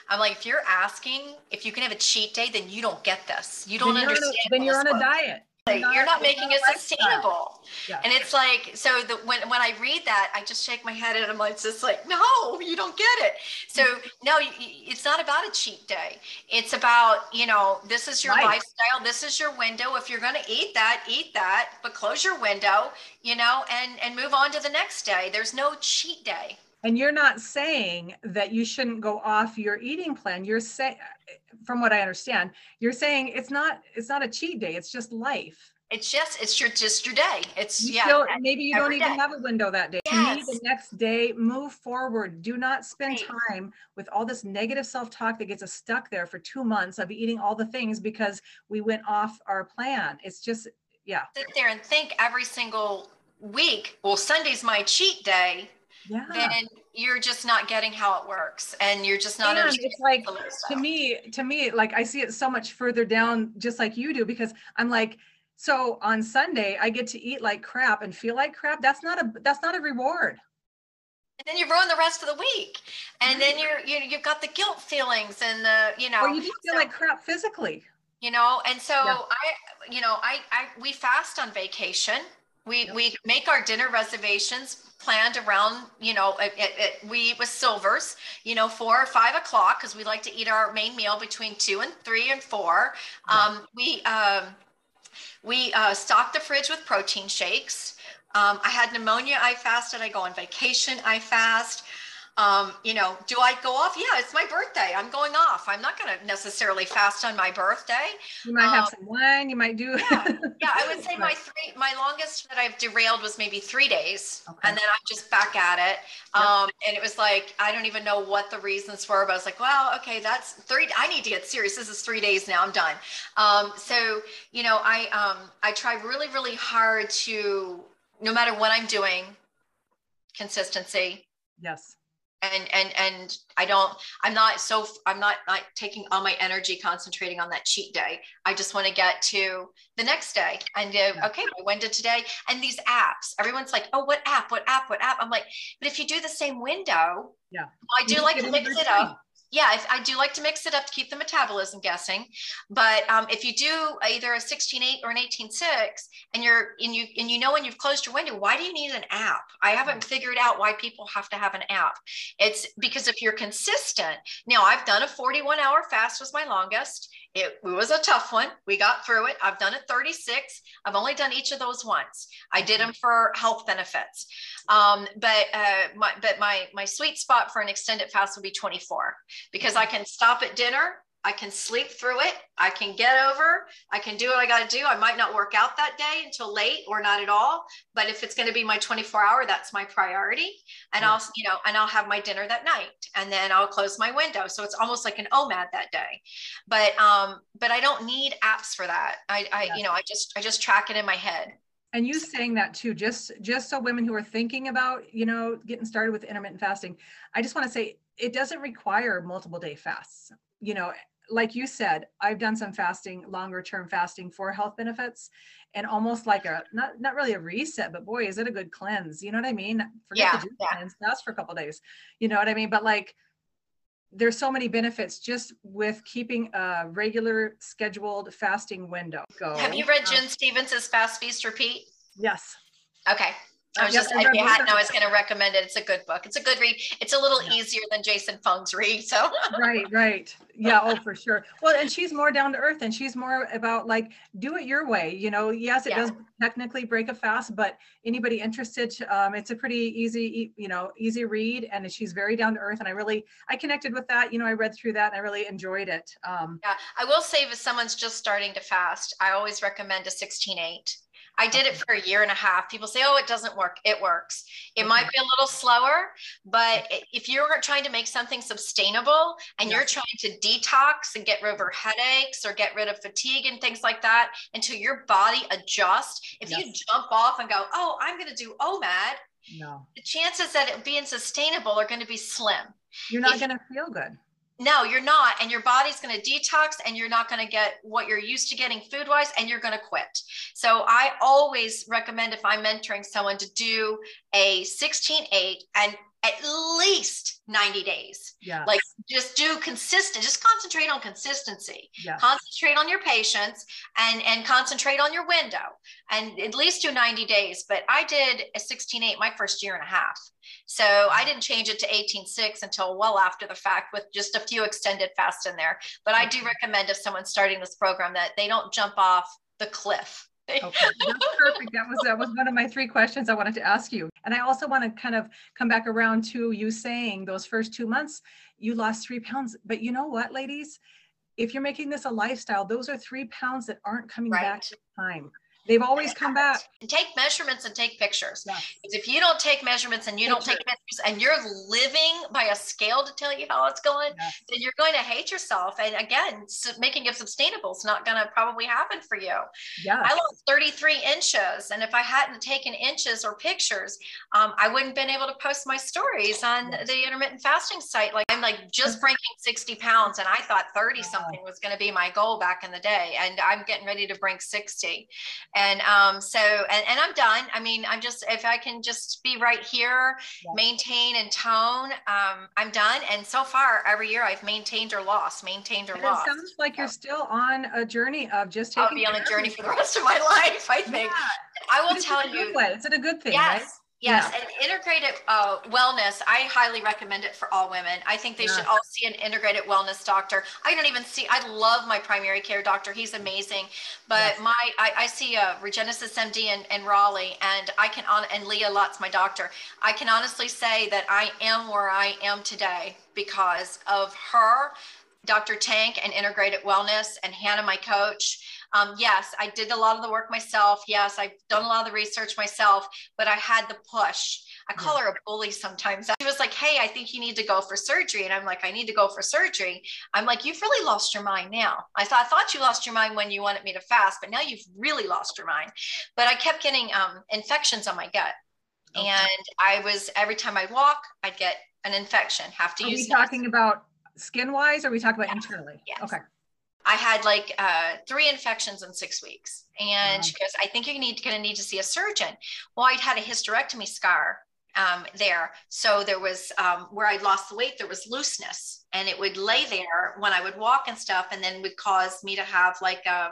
I'm like if you're asking if you can have a cheat day then you don't get this. You don't then understand a, then you're on a diet you're not making it sustainable. Yeah. And it's like, so the, when, when I read that, I just shake my head and I'm like, just like, no, you don't get it. So no, it's not about a cheat day. It's about, you know, this is your lifestyle. This is your window. If you're going to eat that, eat that, but close your window, you know, and, and move on to the next day. There's no cheat day. And you're not saying that you shouldn't go off your eating plan. You're saying, from what I understand, you're saying it's not it's not a cheat day. It's just life. It's just it's your just your day. It's you yeah. Maybe you don't even day. have a window that day. Yes. To me, the next day, move forward. Do not spend right. time with all this negative self-talk that gets us stuck there for two months of eating all the things because we went off our plan. It's just yeah. Sit there and think every single week. Well, Sunday's my cheat day yeah. then you're just not getting how it works and you're just not and it's like to me to me like i see it so much further down just like you do because i'm like so on sunday i get to eat like crap and feel like crap. That's not a that's not a reward. And then you ruin the rest of the week. And then you're you, you've got the guilt feelings and the you know. Or you just feel so, like crap physically. You know and so yeah. i you know I, I we fast on vacation we we make our dinner reservations planned around you know it, it, we eat with silvers you know four or five o'clock because we like to eat our main meal between two and three and four. Um, we um, we uh, stock the fridge with protein shakes. Um, i had pneumonia i fasted. I go on vacation i fast um, you know, do I go off? Yeah, it's my birthday. I'm going off. I'm not going to necessarily fast on my birthday. You might um, have some wine. You might do. yeah, yeah, I would [LAUGHS] say my three, my longest that I've derailed was maybe three days, okay. and then I'm just back at it. Um, and it was like I don't even know what the reasons were, but I was like, well, okay, that's three. I need to get serious. This is three days now. I'm done. Um, so you know, I um, I try really, really hard to no matter what I'm doing, consistency. Yes and and and i don't i'm not so i'm not not taking all my energy concentrating on that cheat day. I just want to get to the next day and go okay when did today? And these apps everyone's like oh what app? What app? What app? I'm like but if you do the same window yeah. i do like to mix it up yeah, I, I, do like to mix it up to keep the metabolism guessing. But um, if you do either a 16.8 or an 18.6 and you're and you and you know when you've closed your window, why do you need an app? I haven't figured out why people have to have an app. It's because if you're consistent, now I've done a 41 hour fast was my longest. It, it, was a tough one. We got through it. I've done it 36. I've only done each of those once. I did them for health benefits. Um, but uh, my, but my my sweet spot for an extended fast would be 24 because I can stop at dinner I can sleep through it. I can get over. I can do what I got to do. I might not work out that day until late or not at all. But if it's going to be my 24 hour, that's my priority. And yeah. I'll, you know, and I'll have my dinner that night and then I'll close my window. So it's almost like an OMAD that day. But, um, but I don't need apps for that. I, I, yeah. you know, I just, I just track it in my head. and you saying that too just just so women who are thinking about you know getting started with intermittent fasting i just want to say it doesn't require multiple day fasts you know like you said i've done some fasting longer term fasting for health benefits and almost like a not not really a reset but boy is it a good cleanse you know what i mean forget yeah, to do yeah. cleanse fast for a couple days you know what i mean but like there's so many benefits just with keeping a regular scheduled fasting window. Go. Have you read um, Gin Stephens's Fast Feast Repeat? Yes. Okay. I was just, if you hadn't, I was going to recommend it. It's a good book. It's a good read. It's a little yeah. easier than Jason Fung's read. So, right, right. Yeah. Oh, for sure. Well, and she's more down to earth and she's more about like, do it your way. You know, yes, it yeah. does technically break a fast, but anybody interested, um, it's a pretty easy, you know, easy read. And she's very down to earth. And I really, I connected with that. You know, I read through that and I really enjoyed it. Um, yeah. I will say if someone's just starting to fast, I always recommend a 16 8 I did it for a year and a half. People say, oh, it doesn't work. It works. It okay. might be a little slower, but if you're trying to make something sustainable and yeah. you're trying to detox and get rid of headaches or get rid of fatigue and things like that until your body adjusts, if yes. you jump off and go, oh, I'm going to do OMAD, no. the chances that it being sustainable are going to be slim. You're not going to feel good no you're not and your body's going to detox and you're not going to get what you're used to getting food wise and you're going to quit. So i always recommend if i'm mentoring someone to do a 16 8 and at least 90 days. Yeah. Like just do consistent, just concentrate on consistency. Yeah. Concentrate on your patients and and concentrate on your window and at least do 90 days. But I did a 16-8 my first year and a half. So I didn't change it to 18-6 until well after the fact with just a few extended fasts in there. But I do recommend if someone's starting this program that they don't jump off the cliff Okay, that's perfect. That was that was one of my three questions I wanted to ask you. And I also want to kind of come back around to you saying those first two months you lost three pounds. But you know what, ladies? If you're making this a lifestyle, those are three pounds that aren't coming right. back in time. They've always come back. And take measurements and take pictures. If you don't take measurements and you don't take pictures and you're living by a scale to tell you how it's going, then you're going to hate yourself. And again, making it sustainable is not going to probably happen for you. Yeah. I lost 33 inches. And if I hadn't taken inches or pictures, um, I wouldn't been able to post my stories on yes. the intermittent fasting site. Like I'm like just breaking 60 pounds. And I thought 30 something was going to be my goal back in the day. And I'm getting ready to bring 60 and um, so and, and i'm done i mean i'm just if i can just be right here yeah. maintain and tone um, i'm done and so far every year i've maintained or lost maintained or and lost it sounds like so. you're still on a journey of just taking i'll be on a journey for the rest of my [LAUGHS] life i think yeah. i will tell you it's a good thing yes right? Yes, yeah. and integrated uh, wellness, I highly recommend it for all women. I think they yeah. should all see an integrated wellness doctor. I don't even see, I love my primary care doctor. He's amazing. But yes. my, I, I, see a Regenesis MD in, in Raleigh, and I can, on, and Leah Lutz, my doctor. I can honestly say that I am where I am today because of her, Dr. Tank, and integrated wellness, and Hannah, my coach um, yes, I did a lot of the work myself. Yes, I've done a lot of the research myself, but I had the push. I call her a bully sometimes. She was like, Hey, I think you need to go for surgery. And I'm like, I need to go for surgery. I'm like, You've really lost your mind now. I thought, I thought you lost your mind when you wanted me to fast, but now you've really lost your mind. But I kept getting um, infections on my gut. Okay. And I was, every time I walk, I'd get an infection, have to are use. Are we talking about skin wise or are we talking about yes. internally? Yes. Okay. I had like uh, three infections in six weeks. And she goes, I think you're need, gonna need to see a surgeon. Well, I'd had a hysterectomy scar um, there. So there was um, where I'd lost the weight, there was looseness and it would lay there when I would walk and stuff and then would cause me to have like a, um,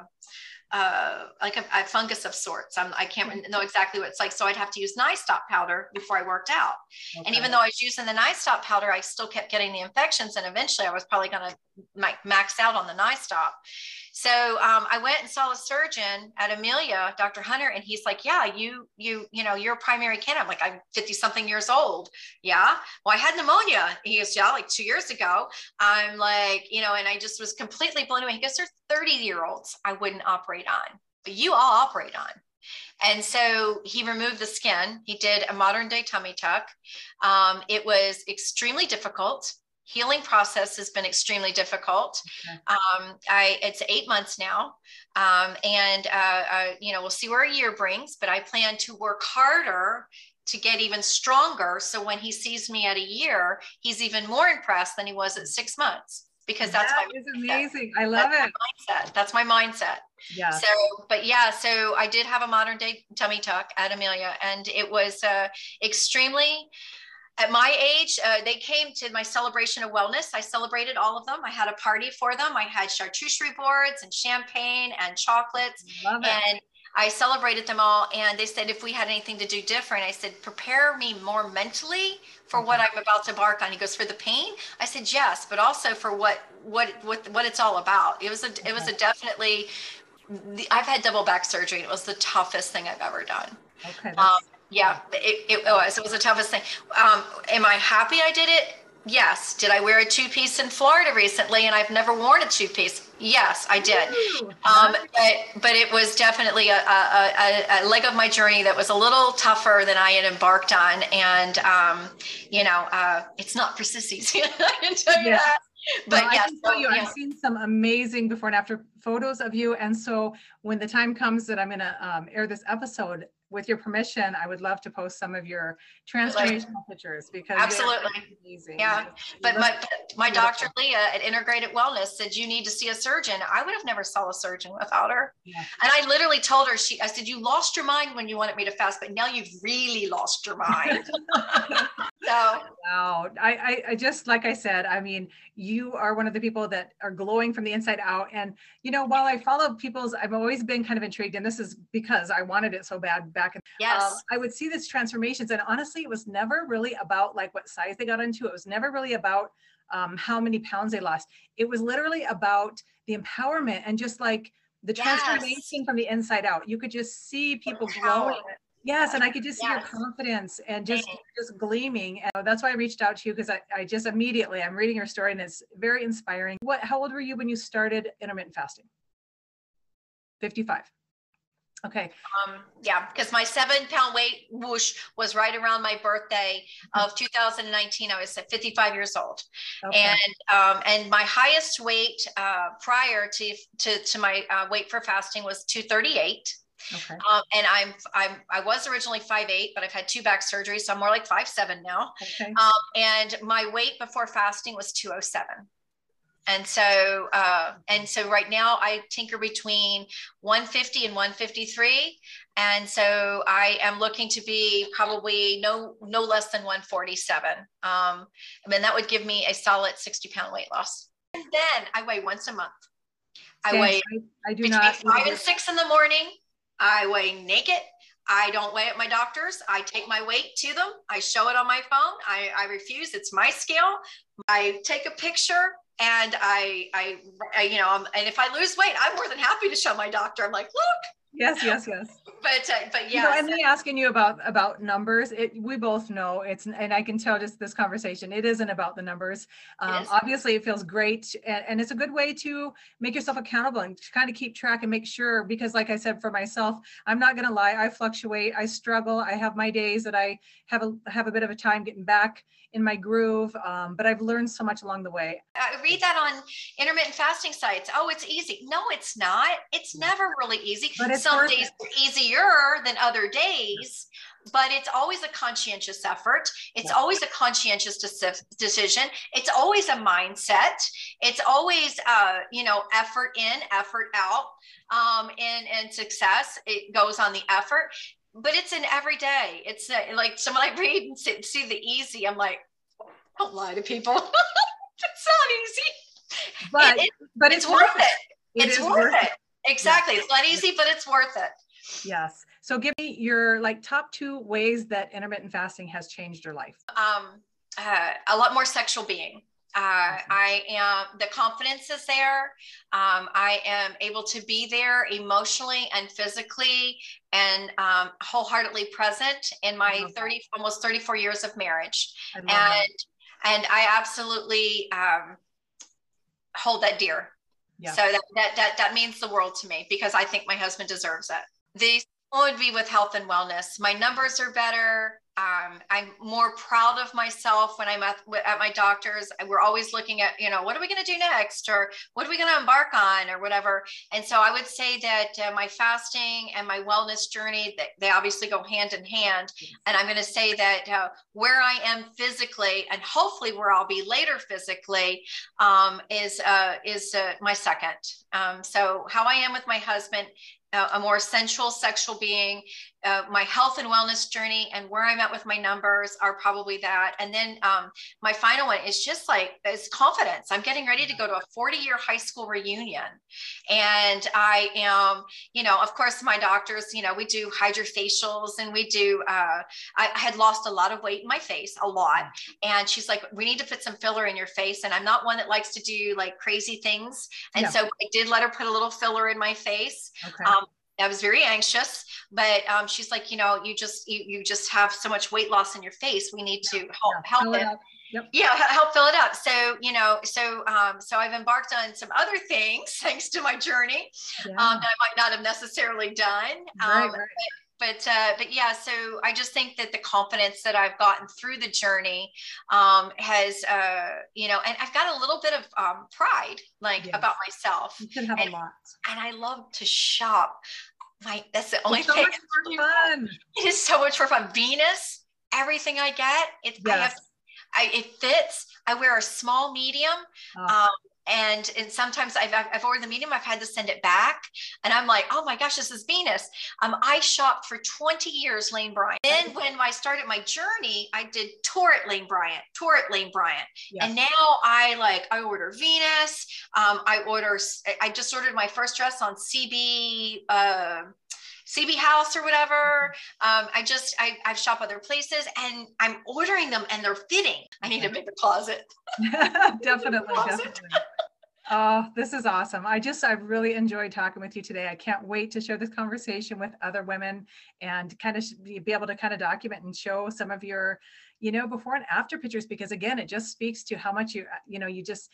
uh, like a, a, fungus of sorts. I'm, I can not know exactly what it's like. So I'd have to use Nystop powder before I worked out. Okay. And even though I was using the Nystop powder, I still kept getting the infections. And eventually I was probably going to max out on the Nystop. So um, I went and saw a surgeon at Amelia, Dr. Hunter, and he's like, "Yeah, you, you, you know, you're a primary candidate." I'm like, "I'm 50 something years old." Yeah. Well, I had pneumonia. He goes, "Yeah, like two years ago." I'm like, you know, and I just was completely blown away. He goes, "There's 30 year olds I wouldn't operate on, but you all operate on." And so he removed the skin. He did a modern day tummy tuck. Um, it was extremely difficult healing process has been extremely difficult. Okay. Um, I it's eight months now, um, and uh, uh, you know we'll see where a year brings. But I plan to work harder to get even stronger. So when he sees me at a year, he's even more impressed than he was at six months because that's that my is amazing. I love that's it. mindset. That's my mindset. Yeah. So, but yeah, so I did have a modern day tummy tuck at Amelia, and it was uh, extremely. At my age, uh, they came to my celebration of wellness. I celebrated all of them. I had a party for them. I had charcuterie boards and champagne and chocolates. And I celebrated them all. And they said if we had anything to do different, I said, prepare me more mentally for what I'm about to embark on. He goes, for the pain? I said, yes, but also for what what what what it's all about. It was a it was a definitely I've had double back surgery. And It was the toughest thing I've ever done. Okay. Um, yeah, it, it was. It was the toughest thing. Um, am I happy I did it? Yes. Did I wear a two piece in Florida recently and I've never worn a two piece? Yes, I did. Um, but, but it was definitely a, a, a, leg of my journey that was a little tougher than I had embarked on. And, um, you know, uh, it's not for sissies. [LAUGHS] I can tell you yeah. that. But well, yes, I can tell you, yeah. I've seen some amazing before and after photos of you. And so when the time comes that I'm going to um, air this episode, with your permission, I would love to post some of your transformational pictures because absolutely amazing. Yeah, but my my doctor Leah at Integrated Wellness said you need to see a surgeon. I would have never saw a surgeon without her. Yeah. And I literally told her she I said you lost your mind when you wanted me to fast, but now you've really lost your mind. [LAUGHS] so wow, I, I I just like I said, I mean, you are one of the people that are glowing from the inside out. And you know, while I follow people's, I've always been kind of intrigued, and this is because I wanted it so bad back back. Yes. Um, I would see these transformations. And honestly, it was never really about like what size they got into. It was never really about um, how many pounds they lost. It was literally about the empowerment and just like the yes. transformation from the inside out. You could just see people growing. Yes, and I could just see yes. your confidence and just just gleaming. And that's why I reached out to you because I, I just immediately I'm reading your story and it's very inspiring. What how old were you when you started intermittent fasting? 55. Okay. Um, yeah, because my seven pound weight whoosh was right around my birthday of 2019. I was 55 years old, okay. and um, and my highest weight uh, prior to to, to my uh, weight for fasting was 238. Okay. Um, and I'm I'm I was originally five eight, but I've had two back surgeries, so I'm more like five seven now. Okay. Um, and my weight before fasting was 207 and so uh, and so right now i tinker between 150 and 153 and so i am looking to be probably no no less than 147 um, i mean that would give me a solid 60 pound weight loss and then i weigh once a month i weigh I, I do between not five and six in the morning i weigh naked I don't weigh at my doctor's. I take my weight to them. I show it on my phone. I, I refuse. It's my scale. I take a picture and I, I, I you know, um, and if I lose weight, I'm more than happy to show my doctor. I'm like, look. Yes, yes, yes. [LAUGHS] but, uh, but yeah. You know, and me asking you about about numbers, it we both know it's, and I can tell just this conversation, it isn't about the numbers. Um, obviously, it feels great, and, and it's a good way to make yourself accountable and to kind of keep track and make sure. Because, like I said, for myself, I'm not going to lie, I fluctuate, I struggle, I have my days that I have a have a bit of a time getting back in my groove. Um, but I've learned so much along the way. I read that on intermittent fasting sites. Oh, it's easy. No, it's not. It's never really easy. But Some days are easier than other days but it's always a conscientious effort. It's always a conscientious decision. It's always a mindset. It's always, uh, you know, effort in, effort out. Um, and, and success, it goes on the effort but it's an everyday. It's a, like someone I read and see, see, the easy. I'm like, don't lie to people. [LAUGHS] it's not easy, but it, it, but it's, it's worth it. it. It's worth it. Exactly. It's not easy, but it's worth it. Yes. So give me your like top two ways that intermittent fasting has changed your life. Um, uh, a lot more sexual being. Uh, I am, the confidence is there. Um, I am able to be there emotionally and physically and um, wholeheartedly present in my 30, almost 34 years of marriage. And, that. and I absolutely um, hold that dear. Yeah. So that, that, that, that means the world to me because I think my husband deserves it. The would be with health and wellness. My numbers are better. Um, I'm more proud of myself when I'm at, at my doctor's. We're always looking at, you know, what are we going to do next, or what are we going to embark on, or whatever. And so I would say that uh, my fasting and my wellness journey, they, they obviously go hand in hand. And I'm going to say that uh, where I am physically, and hopefully where I'll be later physically, um, is uh, is uh, my second. Um, so how I am with my husband a more sensual sexual being uh, my health and wellness journey and where i'm at with my numbers are probably that. And then um, my final one is just like it's confidence. I'm getting ready to go to a 40 year high school reunion. And i am you know of course my doctors you know we do hydrofacials and we do uh, I, had lost a lot of weight in my face a lot. And she's like we need to put some filler in your face. And i'm not one that likes to do like crazy things. And yeah. so i did let her put a little filler in my face. Okay. um, I was very anxious, but um, she's like, you know, you just you, you just have so much weight loss in your face. We need to help yeah, help it. yep. Yeah, help fill it up. So you know, so um, so I've embarked on some other things [LAUGHS] thanks to my journey yeah. um, that I might not have necessarily done. Right, um, right. But, uh, but yeah so i just think that the confidence that i've gotten through the journey um, has uh, you know and i've got a little bit of um, pride like yes. about myself you can have and, a lot and i love to shop my that's the only it's so thing more fun. [LAUGHS] it is so much for fun venus everything i get it yes. I have, I, it fits i wear a small medium oh. um, and and sometimes I've, I've ordered the medium i've had to send it back and i'm like oh my gosh this is venus um i shopped for 20 years lane bryant then when i started my journey i did Torrid lane bryant Torrid lane bryant yes. and now i like i order venus um i order i just ordered my first dress on cb uh CB House or whatever. Um, I just I I've shop other places and I'm ordering them and they're fitting. I need a bigger [LAUGHS] [LAUGHS] closet. definitely, closet. definitely. Oh, this is awesome. I just, I've really enjoyed talking with you today. I can't wait to share this conversation with other women and kind of be able to kind of document and show some of your, you know, before and after pictures, because again, it just speaks to how much you, uh, you know, you just,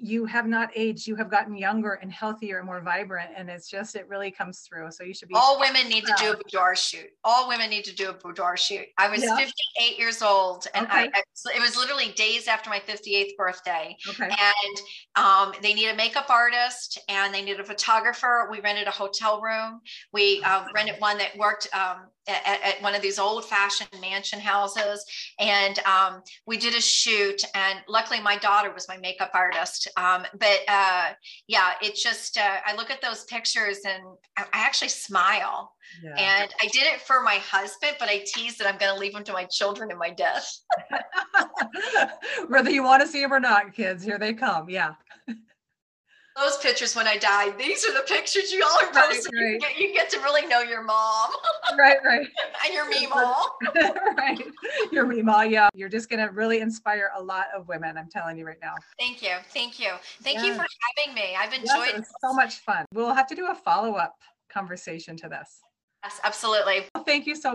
you have not aged you have gotten younger and healthier and more vibrant and it's just it really comes through so you should be all women need proud. to do a boudoir shoot all women need to do a boudoir shoot i was yeah. 58 years old and okay. I, I, it was literally days after my 58th birthday okay. and um, they need a makeup artist and they need a photographer we rented a hotel room we uh, rented one that worked um, at, at, one of these old fashioned mansion houses. And um, we did a shoot. And luckily, my daughter was my makeup artist. Um, but uh, yeah, it just, uh, I look at those pictures and I, actually smile. Yeah. And I did it for my husband, but I tease that I'm going to leave them to my children in my death. [LAUGHS] Whether you want to see them or not, kids, here they come. Yeah those pictures when I die. These are the pictures you all are posting. Right, right. You, get, you, get, to really know your mom. [LAUGHS] Right, right. and your mom. [LAUGHS] right. Your mom. Yeah. You're just going to really inspire a lot of women. I'm telling you right now. Thank you. Thank you. Thank yes. you for having me. I've enjoyed yes, it. so much fun. We'll have to do a follow up conversation to this. Yes, absolutely. Well, thank you so much.